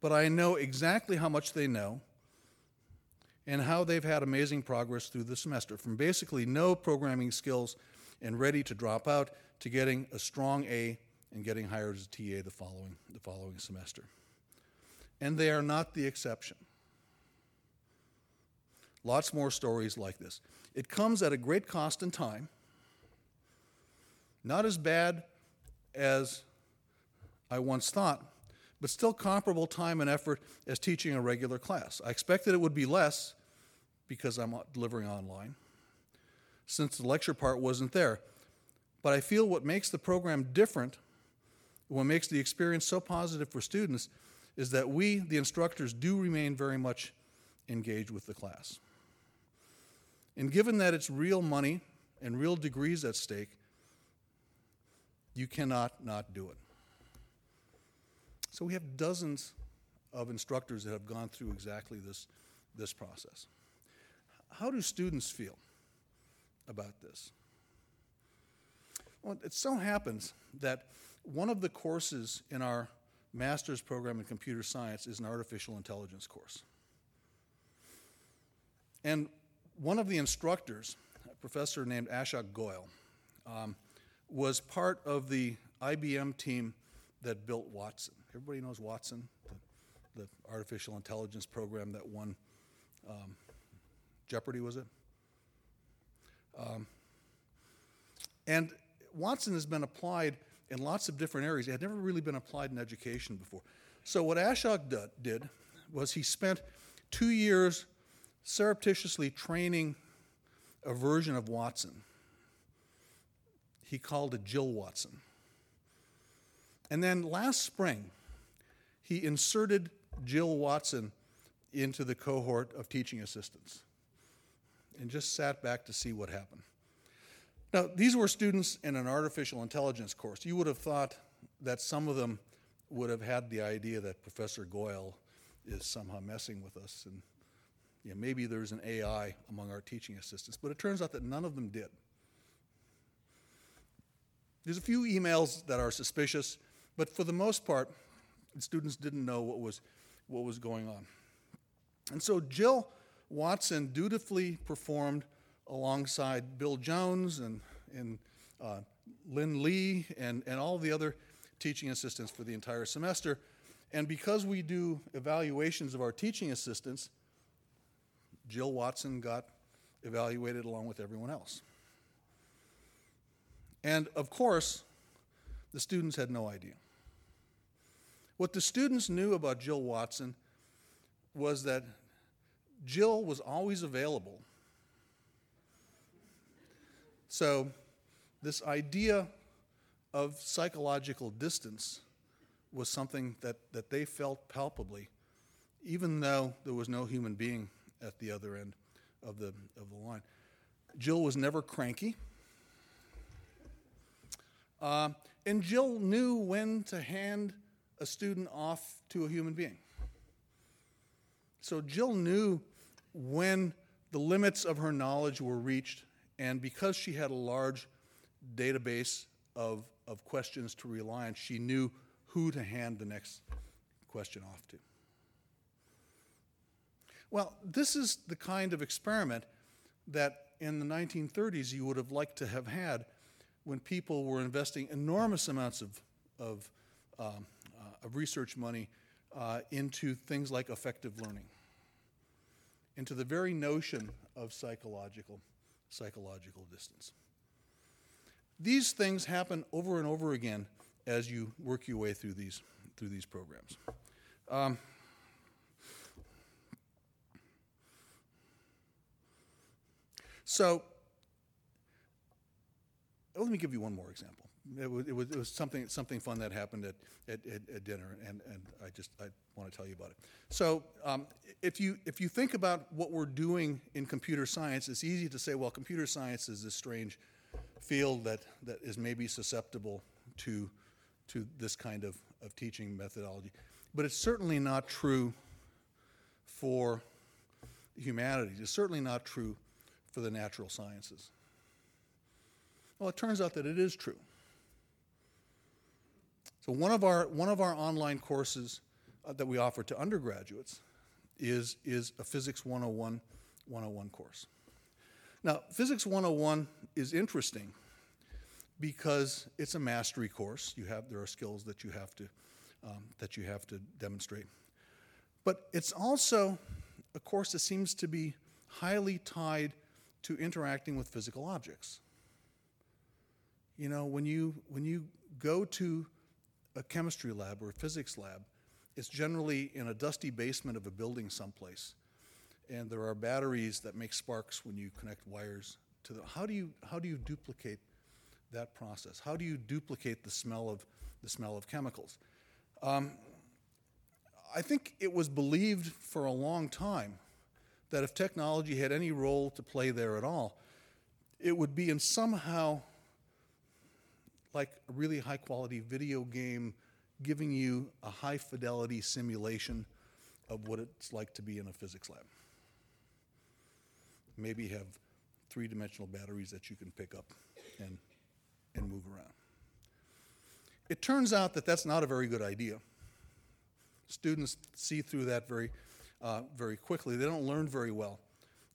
But I know exactly how much they know and how they've had amazing progress through the semester, from basically no programming skills and ready to drop out to getting a strong A and getting hired as a TA the following, the following semester. And they are not the exception. Lots more stories like this. It comes at a great cost and time, not as bad as I once thought, but still comparable time and effort as teaching a regular class. I expected it would be less because I'm delivering online, since the lecture part wasn't there. But I feel what makes the program different, what makes the experience so positive for students, is that we, the instructors, do remain very much engaged with the class. And given that it's real money and real degrees at stake, you cannot not do it. So we have dozens of instructors that have gone through exactly this, this process. How do students feel about this? Well, it so happens that one of the courses in our master's program in computer science is an artificial intelligence course. And one of the instructors, a professor named Ashok Goel, um, was part of the IBM team that built Watson. Everybody knows Watson, the, the artificial intelligence program that won um, Jeopardy, was it? Um, and Watson has been applied in lots of different areas. It had never really been applied in education before. So, what Ashok did was he spent two years surreptitiously training a version of Watson. He called it Jill Watson. And then last spring, he inserted Jill Watson into the cohort of teaching assistants and just sat back to see what happened. Now, these were students in an artificial intelligence course. You would have thought that some of them would have had the idea that Professor Goel is somehow messing with us and maybe there's an AI among our teaching assistants, but it turns out that none of them did. There's a few emails that are suspicious, but for the most part, students didn't know what was, what was going on. And so Jill Watson dutifully performed alongside Bill Jones and, and uh, Lynn Lee and, and all the other teaching assistants for the entire semester. And because we do evaluations of our teaching assistants, Jill Watson got evaluated along with everyone else. And of course, the students had no idea. What the students knew about Jill Watson was that Jill was always available. So, this idea of psychological distance was something that, that they felt palpably, even though there was no human being at the other end of the, of the line. Jill was never cranky. Uh, and Jill knew when to hand a student off to a human being. So Jill knew when the limits of her knowledge were reached, and because she had a large database of, of questions to rely on, she knew who to hand the next question off to. Well, this is the kind of experiment that in the 1930s you would have liked to have had when people were investing enormous amounts of, of, um, research money uh, into things like effective learning, into the very notion of psychological, psychological distance. These things happen over and over again as you work your way through these, through these programs. Um, So, let me give you one more example. It was, it was, it was something, something fun that happened at, at, at, at, dinner, and, and I just I want to tell you about it. So, um, if, you, if you think about what we're doing in computer science, it's easy to say, well, computer science is this strange field that, that is maybe susceptible to, to this kind of, of teaching methodology. But it's certainly not true for humanities. It's certainly not true for the natural sciences? Well, it turns out that it is true. So one of our, one of our online courses uh, that we offer to undergraduates is, is a Physics 101 101 course. Now, Physics 101 is interesting because it's a mastery course. You have, there are skills that you have to, um, that you have to demonstrate. But it's also a course that seems to be highly tied to interacting with physical objects. You know, when you, when you go to a chemistry lab or a physics lab, it's generally in a dusty basement of a building someplace. and there are batteries that make sparks when you connect wires to them. How do you, how do you duplicate that process? How do you duplicate the smell of, the smell of chemicals? Um, I think it was believed for a long time that if technology had any role to play there at all, it would be in somehow like a really high quality video game giving you a high fidelity simulation of what it's like to be in a physics lab. Maybe have three dimensional batteries that you can pick up and, and move around. It turns out that that's not a very good idea. Students see through that very, uh, very quickly. They don't learn very well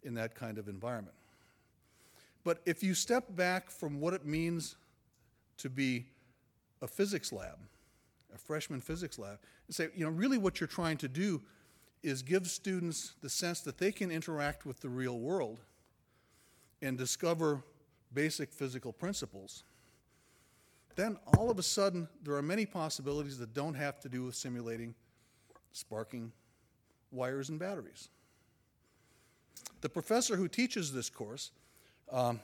in that kind of environment. But if you step back from what it means to be a physics lab, a freshman physics lab, and say, you know, really what you're trying to do is give students the sense that they can interact with the real world and discover basic physical principles, then all of a sudden there are many possibilities that don't have to do with simulating sparking wires and batteries. The professor who teaches this course, um,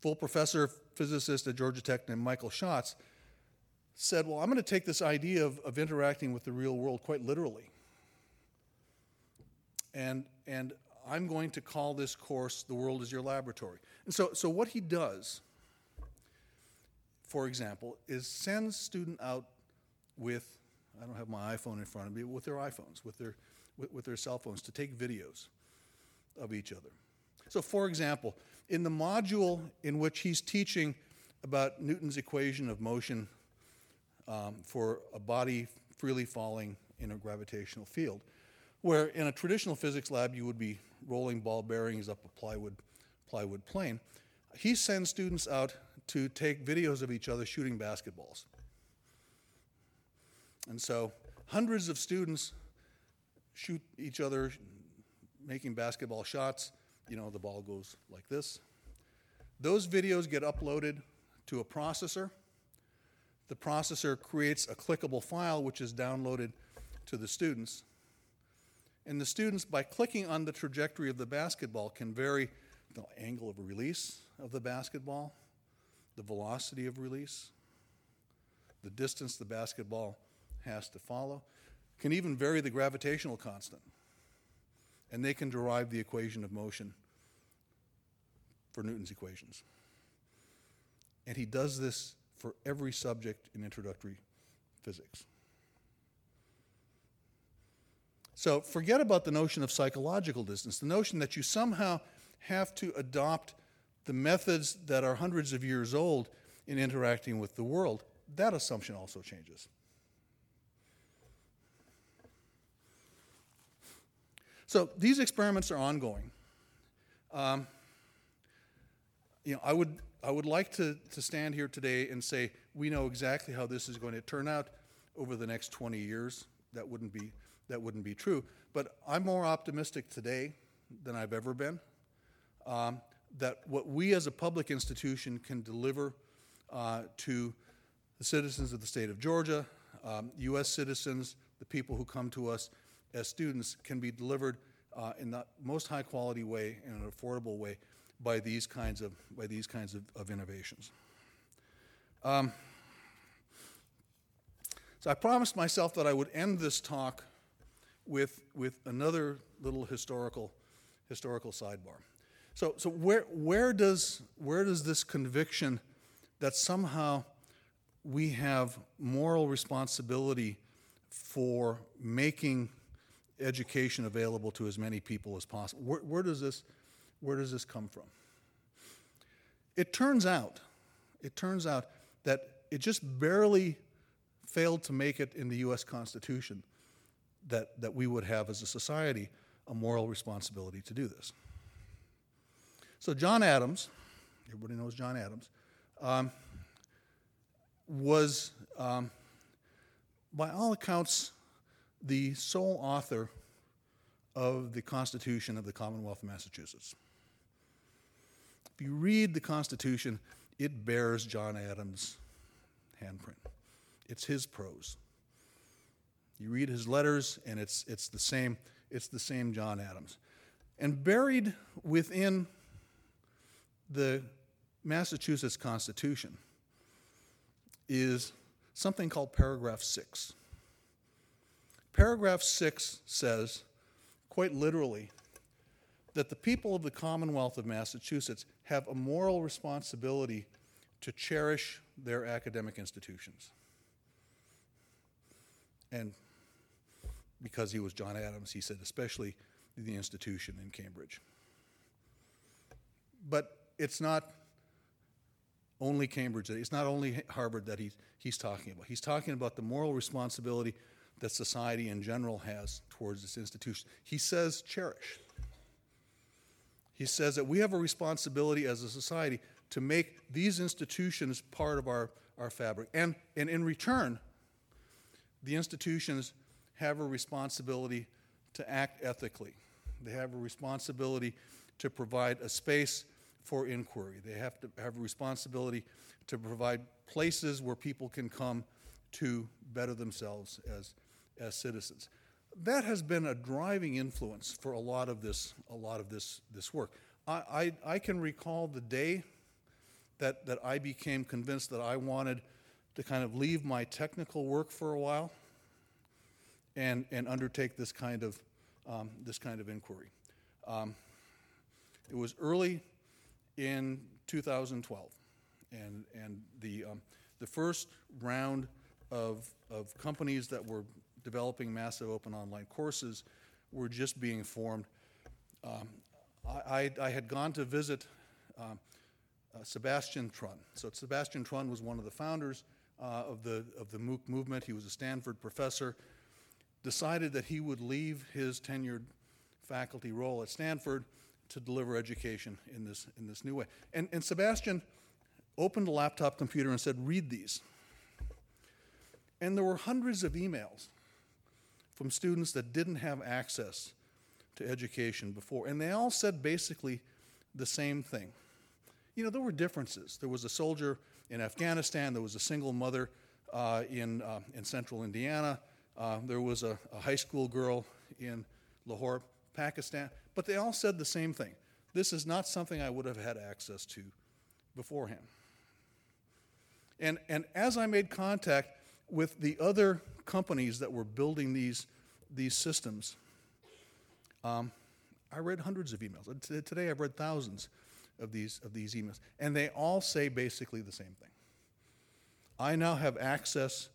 full professor physicist at Georgia Tech named Michael Schatz, said, Well, I'm going to take this idea of, of interacting with the real world quite literally. And, and I'm going to call this course The World is Your Laboratory. And so, so what he does, for example, is sends student out with, I don't have my iPhone in front of me, with their iPhones, with their, with, with their cell phones to take videos of each other. So, for example, in the module in which he's teaching about Newton's equation of motion um, for a body freely falling in a gravitational field, where in a traditional physics lab you would be rolling ball bearings up a plywood, plywood plane, he sends students out to take videos of each other shooting basketballs. And so hundreds of students shoot each other making basketball shots. You know, the ball goes like this. Those videos get uploaded to a processor. The processor creates a clickable file which is downloaded to the students. And the students, by clicking on the trajectory of the basketball, can vary the angle of release of the basketball, the velocity of release, the distance the basketball has to follow, can even vary the gravitational constant. And they can derive the equation of motion for Newton's equations. And he does this for every subject in introductory physics. So forget about the notion of psychological distance, the notion that you somehow have to adopt the methods that are hundreds of years old in interacting with the world. That assumption also changes. So these experiments are ongoing. Um, you know, I would, I would like to, to stand here today and say we know exactly how this is going to turn out over the next 20 years. That wouldn't be that wouldn't be true. But I'm more optimistic today than I've ever been um, that what we as a public institution can deliver uh, to the citizens of the state of Georgia, um, U.S. citizens, the people who come to us as students, can be delivered uh, in the most high quality way, in an affordable way, by these kinds of, by these kinds of, of innovations. Um, so I promised myself that I would end this talk with, with another little historical, historical sidebar. So, so where, where, does, where does this conviction that somehow we have moral responsibility for making education available to as many people as possible, where, where, does, this, where does this come from? It turns out, it turns out that it just barely failed to make it in the US Constitution that, that we would have as a society a moral responsibility to do this. So, John Adams, everybody knows John Adams, um, was, um, by all accounts, the sole author of the Constitution of the Commonwealth of Massachusetts. If you read the Constitution, it bears John Adams' handprint. It's his prose. You read his letters, and it's, it's, the same, it's the same John Adams. And buried within the Massachusetts Constitution is something called paragraph 6. Paragraph 6 says, quite literally, that the people of the Commonwealth of Massachusetts have a moral responsibility to cherish their academic institutions. And because he was John Adams, he said, especially the institution in Cambridge. But it's not only Cambridge, it's not only Harvard that he's, he's talking about. He's talking about the moral responsibility that society in general has towards this institution. He says, cherish. He says that we have a responsibility as a society to make these institutions part of our, our fabric. And, and in return, the institutions have a responsibility to act ethically. They have a responsibility to provide a space for inquiry. They have to have a responsibility to provide places where people can come to better themselves as, as citizens. That has been a driving influence for a lot of this, a lot of this, this work. I, I, I can recall the day that, that I became convinced that I wanted to kind of leave my technical work for a while and, and undertake this kind of, um, this kind of inquiry. Um, it was early in 2012, and, and the, um, the first round of, of companies that were developing massive open online courses were just being formed. Um, I, I, had gone to visit um, uh, Sebastian Thrun. So Sebastian Thrun was one of the founders uh, of, the, of the MOOC movement. He was a Stanford professor, decided that he would leave his tenured faculty role at Stanford to deliver education in this, in this new way. And, and Sebastian opened a laptop computer and said, read these. And there were hundreds of emails from students that didn't have access to education before. And they all said basically the same thing. You know, there were differences. There was a soldier in Afghanistan, there was a single mother uh, in, uh, in central Indiana, uh, there was a, a high school girl in Lahore, Pakistan, but they all said the same thing. This is not something I would have had access to beforehand. And, and as I made contact with the other companies that were building these, these systems, um, I read hundreds of emails. Today I've read thousands of these, of these emails, and they all say basically the same thing. I now have access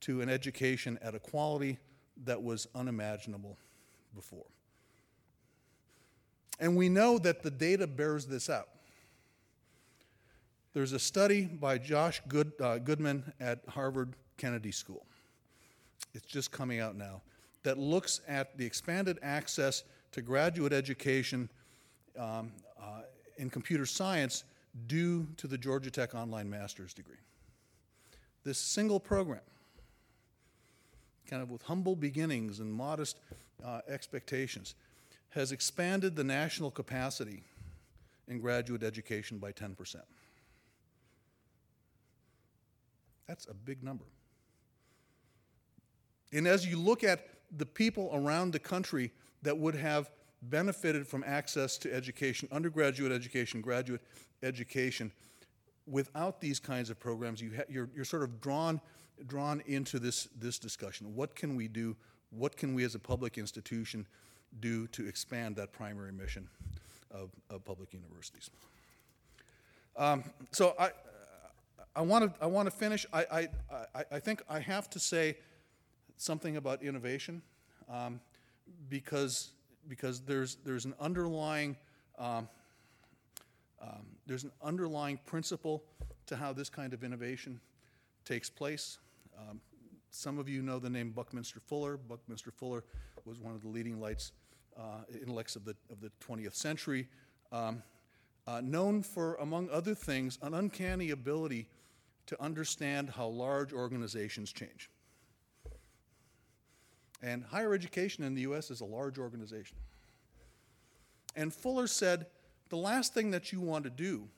to an education at a quality that was unimaginable before. And we know that the data bears this out. There's a study by Josh Good, uh, Goodman at Harvard Kennedy School. It's just coming out now that looks at the expanded access to graduate education um, uh, in computer science due to the Georgia Tech Online Master's degree. This single program, kind of with humble beginnings and modest uh, expectations, has expanded the national capacity in graduate education by 10%. That's a big number. And as you look at the people around the country that would have benefited from access to education, undergraduate education, graduate education, without these kinds of programs, you ha- you're, you're sort of drawn, drawn into this, this discussion. What can we do? What can we as a public institution do to expand that primary mission of, of public universities? Um, so I, I want to I want to finish. I, I, I, I think I have to say something about innovation um, because because there's there's an underlying um, um, there's an underlying principle to how this kind of innovation takes place. Um, some of you know the name Buckminster Fuller. Buckminster Fuller was one of the leading lights, uh, intellects of the of the 20th century, um, uh, known for among other things an uncanny ability to understand how large organizations change. And higher education in the US is a large organization. And Fuller said the last thing that you want to do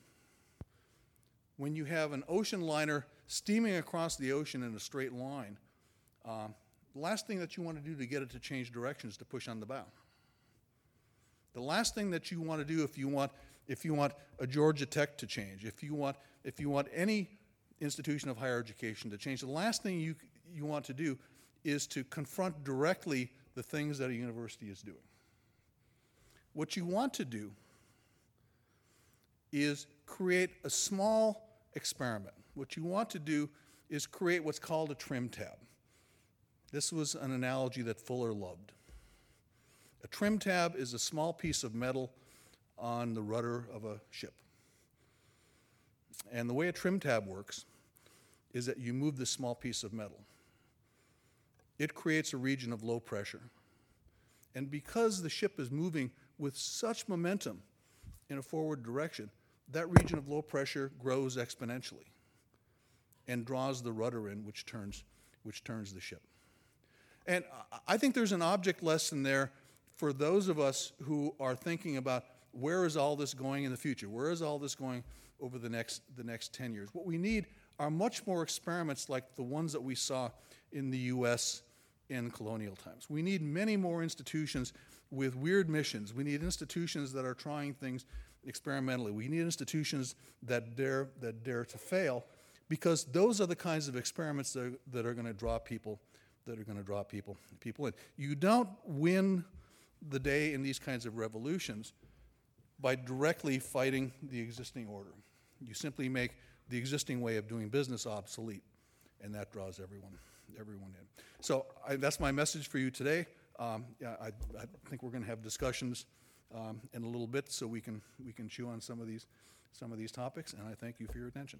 when you have an ocean liner steaming across the ocean in a straight line, um, the last thing that you want to do to get it to change direction is to push on the bow. The last thing that you want to do if you want, if you want a Georgia Tech to change, if you want, if you want any institution of higher education to change, the last thing you, you want to do is to confront directly the things that a university is doing. What you want to do is create a small experiment. What you want to do is create what's called a trim tab. This was an analogy that Fuller loved. A trim tab is a small piece of metal on the rudder of a ship. And the way a trim tab works is that you move this small piece of metal. It creates a region of low pressure. And because the ship is moving with such momentum in a forward direction, that region of low pressure grows exponentially and draws the rudder in, which turns, which turns the ship. And I- think there's an object lesson there for those of us who are thinking about where is all this going in the future? Where is all this going over the next, the next 10 years? What we need are much more experiments like the ones that we saw in the US in colonial times. We need many more institutions with weird missions. We need institutions that are trying things experimentally. We need institutions that dare, that dare to fail because those are the kinds of experiments that are, that are going to draw people that are going to draw people people in. You don't win the day in these kinds of revolutions by directly fighting the existing order. You simply make the existing way of doing business obsolete, and that draws everyone everyone in. So I, that's my message for you today. Um, yeah, I, I think we're going to have discussions um, in a little bit, so we can we can chew on some of these some of these topics. And I thank you for your attention.